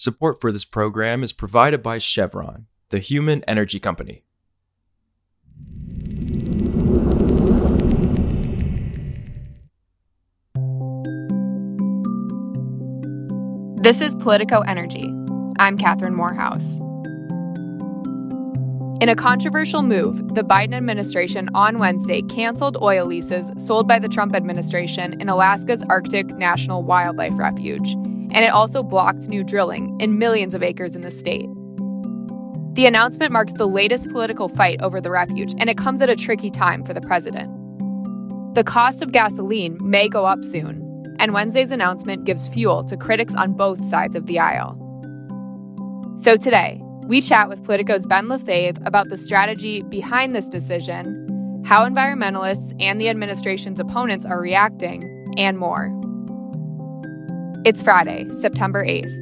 Support for this program is provided by Chevron, the human energy company. This is Politico Energy. I'm Catherine Morehouse. In a controversial move, the Biden administration on Wednesday canceled oil leases sold by the Trump administration in Alaska's Arctic National Wildlife Refuge and it also blocked new drilling in millions of acres in the state. The announcement marks the latest political fight over the refuge, and it comes at a tricky time for the president. The cost of gasoline may go up soon, and Wednesday's announcement gives fuel to critics on both sides of the aisle. So today, we chat with Politico's Ben Lefebvre about the strategy behind this decision, how environmentalists and the administration's opponents are reacting, and more. It's Friday, September 8th.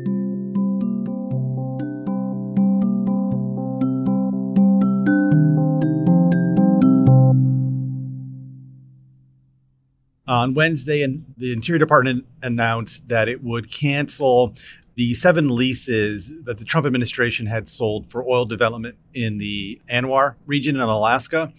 On Wednesday, the Interior Department announced that it would cancel the seven leases that the Trump administration had sold for oil development in the ANWR region in Alaska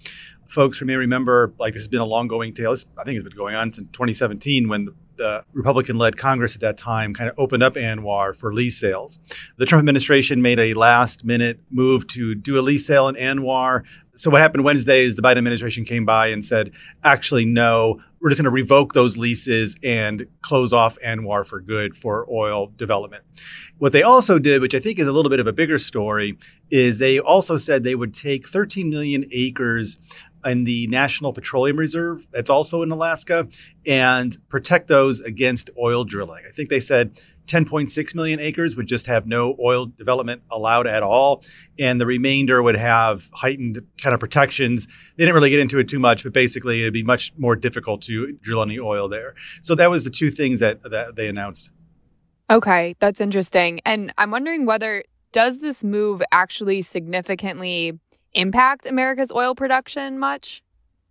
folks who may remember, like this has been a long going tale. I think it's been going on since 2017 when the the Republican led Congress at that time kind of opened up ANWR for lease sales. The Trump administration made a last minute move to do a lease sale in ANWR. So, what happened Wednesday is the Biden administration came by and said, actually, no, we're just going to revoke those leases and close off ANWR for good for oil development. What they also did, which I think is a little bit of a bigger story, is they also said they would take 13 million acres in the National Petroleum Reserve that's also in Alaska and protect those against oil drilling. I think they said 10.6 million acres would just have no oil development allowed at all. And the remainder would have heightened kind of protections. They didn't really get into it too much, but basically it'd be much more difficult to drill any oil there. So that was the two things that, that they announced. Okay, that's interesting. And I'm wondering whether does this move actually significantly impact America's oil production much?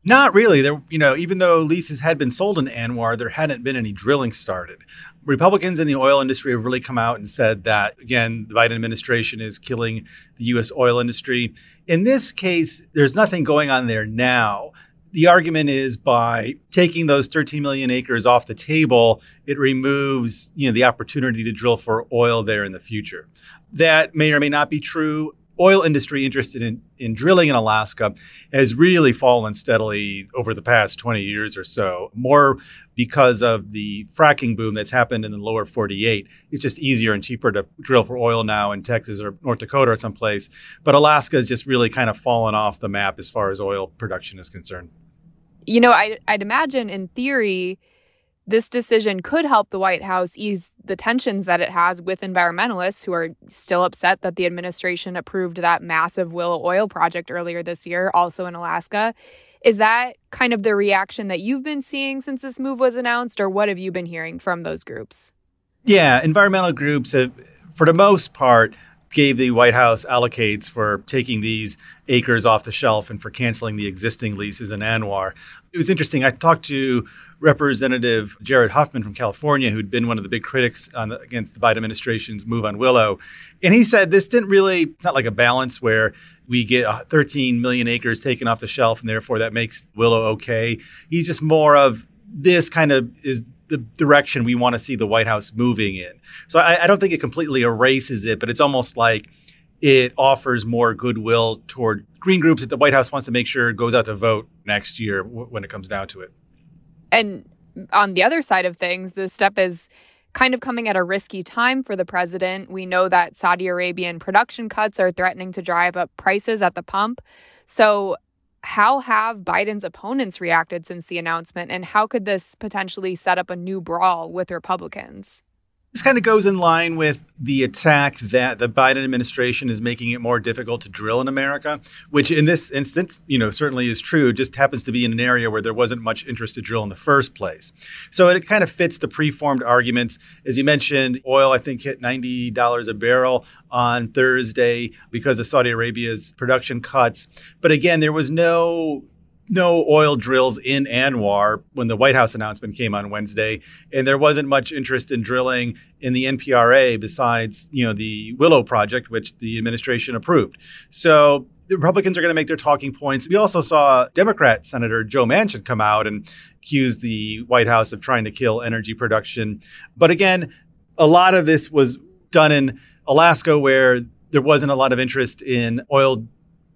Not really. There, you know, even though leases had been sold in ANWR, there hadn't been any drilling started. Republicans in the oil industry have really come out and said that again, the Biden administration is killing the U.S. oil industry. In this case, there's nothing going on there now. The argument is by taking those 13 million acres off the table, it removes, you know, the opportunity to drill for oil there in the future. That may or may not be true oil industry interested in, in drilling in Alaska has really fallen steadily over the past 20 years or so, more because of the fracking boom that's happened in the lower 48. It's just easier and cheaper to drill for oil now in Texas or North Dakota or someplace. But Alaska has just really kind of fallen off the map as far as oil production is concerned. You know, I'd, I'd imagine in theory, this decision could help the White House ease the tensions that it has with environmentalists who are still upset that the administration approved that massive Willow oil project earlier this year, also in Alaska. Is that kind of the reaction that you've been seeing since this move was announced, or what have you been hearing from those groups? Yeah, environmental groups have, for the most part, gave the White House allocates for taking these acres off the shelf and for canceling the existing leases in ANWR. It was interesting. I talked to Representative Jared Huffman from California, who'd been one of the big critics the, against the Biden administration's move on Willow. And he said this didn't really, it's not like a balance where we get uh, 13 million acres taken off the shelf and therefore that makes Willow okay. He's just more of this kind of is the direction we want to see the White House moving in. So I, I don't think it completely erases it, but it's almost like it offers more goodwill toward green groups that the White House wants to make sure goes out to vote next year w- when it comes down to it. And on the other side of things, the step is kind of coming at a risky time for the president. We know that Saudi Arabian production cuts are threatening to drive up prices at the pump. So, how have Biden's opponents reacted since the announcement, and how could this potentially set up a new brawl with Republicans? This kind of goes in line with the attack that the Biden administration is making it more difficult to drill in America, which in this instance, you know, certainly is true. Just happens to be in an area where there wasn't much interest to drill in the first place. So it kind of fits the preformed arguments. As you mentioned, oil I think hit $90 a barrel on Thursday because of Saudi Arabia's production cuts. But again, there was no no oil drills in ANWR when the White House announcement came on Wednesday, and there wasn't much interest in drilling in the NPRA besides, you know, the Willow project, which the administration approved. So the Republicans are going to make their talking points. We also saw Democrat Senator Joe Manchin come out and accuse the White House of trying to kill energy production. But again, a lot of this was done in Alaska, where there wasn't a lot of interest in oil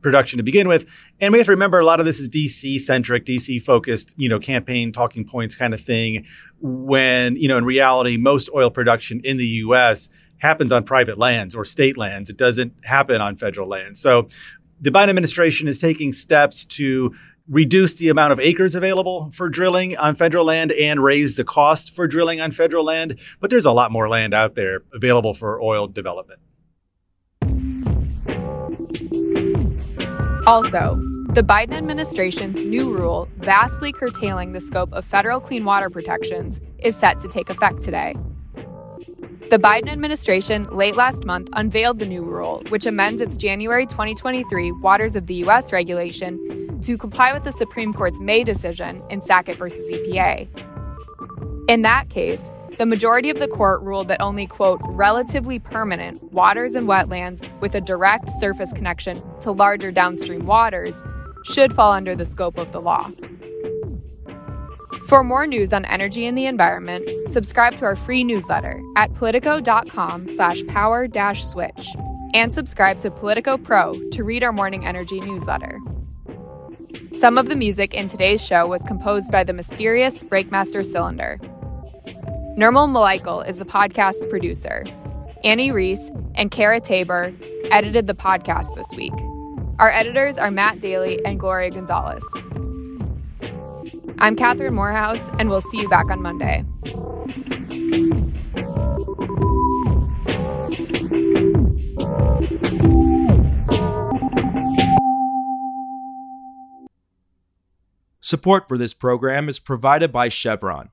production to begin with. And we have to remember a lot of this is DC centric, DC focused, you know, campaign talking points kind of thing. When, you know, in reality, most oil production in the US happens on private lands or state lands. It doesn't happen on federal land. So the Biden administration is taking steps to reduce the amount of acres available for drilling on federal land and raise the cost for drilling on federal land. But there's a lot more land out there available for oil development. Also, the Biden administration's new rule, vastly curtailing the scope of federal clean water protections, is set to take effect today. The Biden administration late last month unveiled the new rule, which amends its January 2023 Waters of the U.S. regulation to comply with the Supreme Court's May decision in Sackett versus EPA. In that case, the majority of the court ruled that only, quote, relatively permanent waters and wetlands with a direct surface connection to larger downstream waters should fall under the scope of the law. For more news on energy and the environment, subscribe to our free newsletter at politico.com slash power dash switch and subscribe to Politico Pro to read our morning energy newsletter. Some of the music in today's show was composed by the mysterious Breakmaster Cylinder. Nirmal Mulaikal is the podcast's producer. Annie Reese and Kara Tabor edited the podcast this week. Our editors are Matt Daily and Gloria Gonzalez. I'm Catherine Morehouse, and we'll see you back on Monday. Support for this program is provided by Chevron.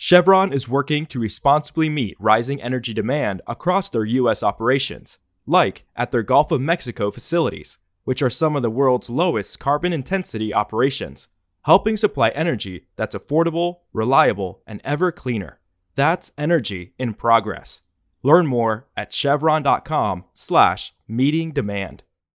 Chevron is working to responsibly meet rising energy demand across their U.S. operations, like at their Gulf of Mexico facilities, which are some of the world's lowest carbon intensity operations, helping supply energy that's affordable, reliable, and ever cleaner. That's energy in progress. Learn more at chevron.com slash meeting demand.